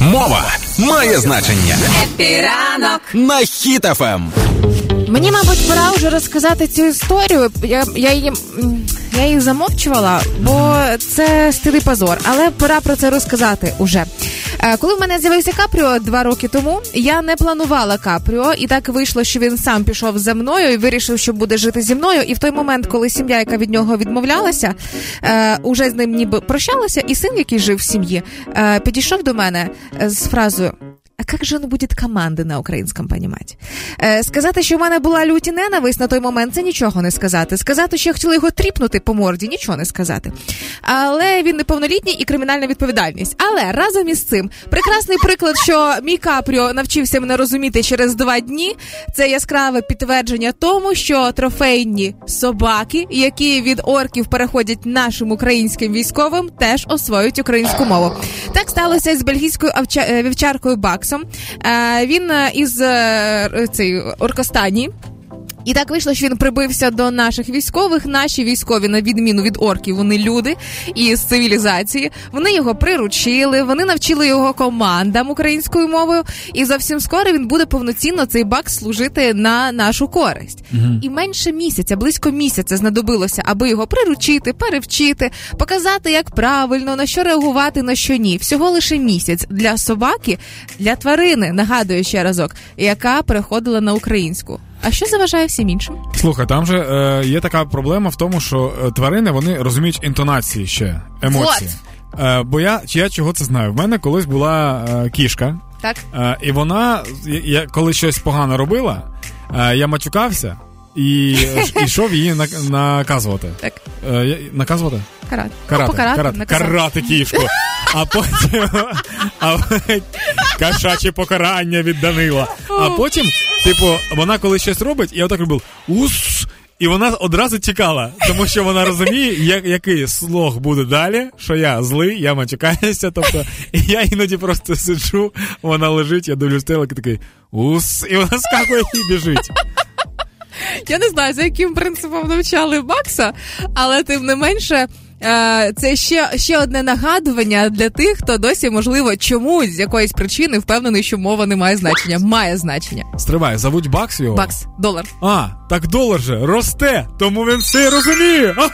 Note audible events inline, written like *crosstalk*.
Мова має значення. Happy ранок на Хіт FM. Мені, мабуть, пора вже розказати цю історію. Я я, її я її замовчувала, бо це стыд и позор. Але пора про це розказати уже. Е, коли в мене з'явився Капріо два роки тому, я не планувала Капріо, і так вийшло, що він сам пішов за мною і вирішив, що буде жити зі мною. І в той момент, коли сім'я, яка від нього відмовлялася, е, уже з ним ніби прощалася, і син, який жив в сім'ї, е, підійшов до мене з фразою. Как же он будет команди на українському понімати? Е, Сказати, що в мене була люті ненависть на той момент, це нічого не сказати. Сказати, що я хотіла його тріпнути по морді, нічого не сказати. Але він неповнолітній і кримінальна відповідальність. Але разом із цим прекрасний приклад, що мій Капріо навчився мене розуміти через два дні. Це яскраве підтвердження тому, що трофейні собаки, які від орків переходять нашим українським військовим, теж освоюють українську мову. Так сталося з бельгійською вівчаркою Бакс. Феліксом. Е, він е, із е, цей Оркостанії. І так вийшло, що він прибився до наших військових. Наші військові, на відміну від орків, вони люди із цивілізації. Вони його приручили, вони навчили його командам українською мовою. І зовсім скоро він буде повноцінно цей бак служити на нашу користь. Угу. І менше місяця, близько місяця, знадобилося, аби його приручити, перевчити, показати, як правильно на що реагувати, на що ні. Всього лише місяць для собаки, для тварини. Нагадую ще разок, яка переходила на українську. А що заважає всім іншим? Слухай, там же е, є така проблема в тому, що е, тварини вони розуміють інтонації ще емоції. Е, бо я чи я чого це знаю? В мене колись була е, кішка, так е, і вона, я коли щось погано робила, е, я матюкався і йшов *laughs* її наказувати. Так. Е, наказувати? Карати. Карати, карати, карати, карати кішку. А потім а, кашаче покарання від Данила. А потім, типу, вона коли щось робить, я отак робив ус. І вона одразу тікала, тому що вона розуміє, як, який слог буде далі, що я злий, я матюкаюся. Тобто, і я іноді просто сиджу, вона лежить, я дивлюсь телек і такий ус, і вона скакує і біжить. Я не знаю, за яким принципом навчали Макса, але тим не менше. Е, це ще ще одне нагадування для тих, хто досі, можливо, чомусь з якоїсь причини впевнений, що мова не має значення. Має значення. Стривай, завуть бакс його? Бакс, долар. А, так долар же росте, тому він все розуміє. *laughs*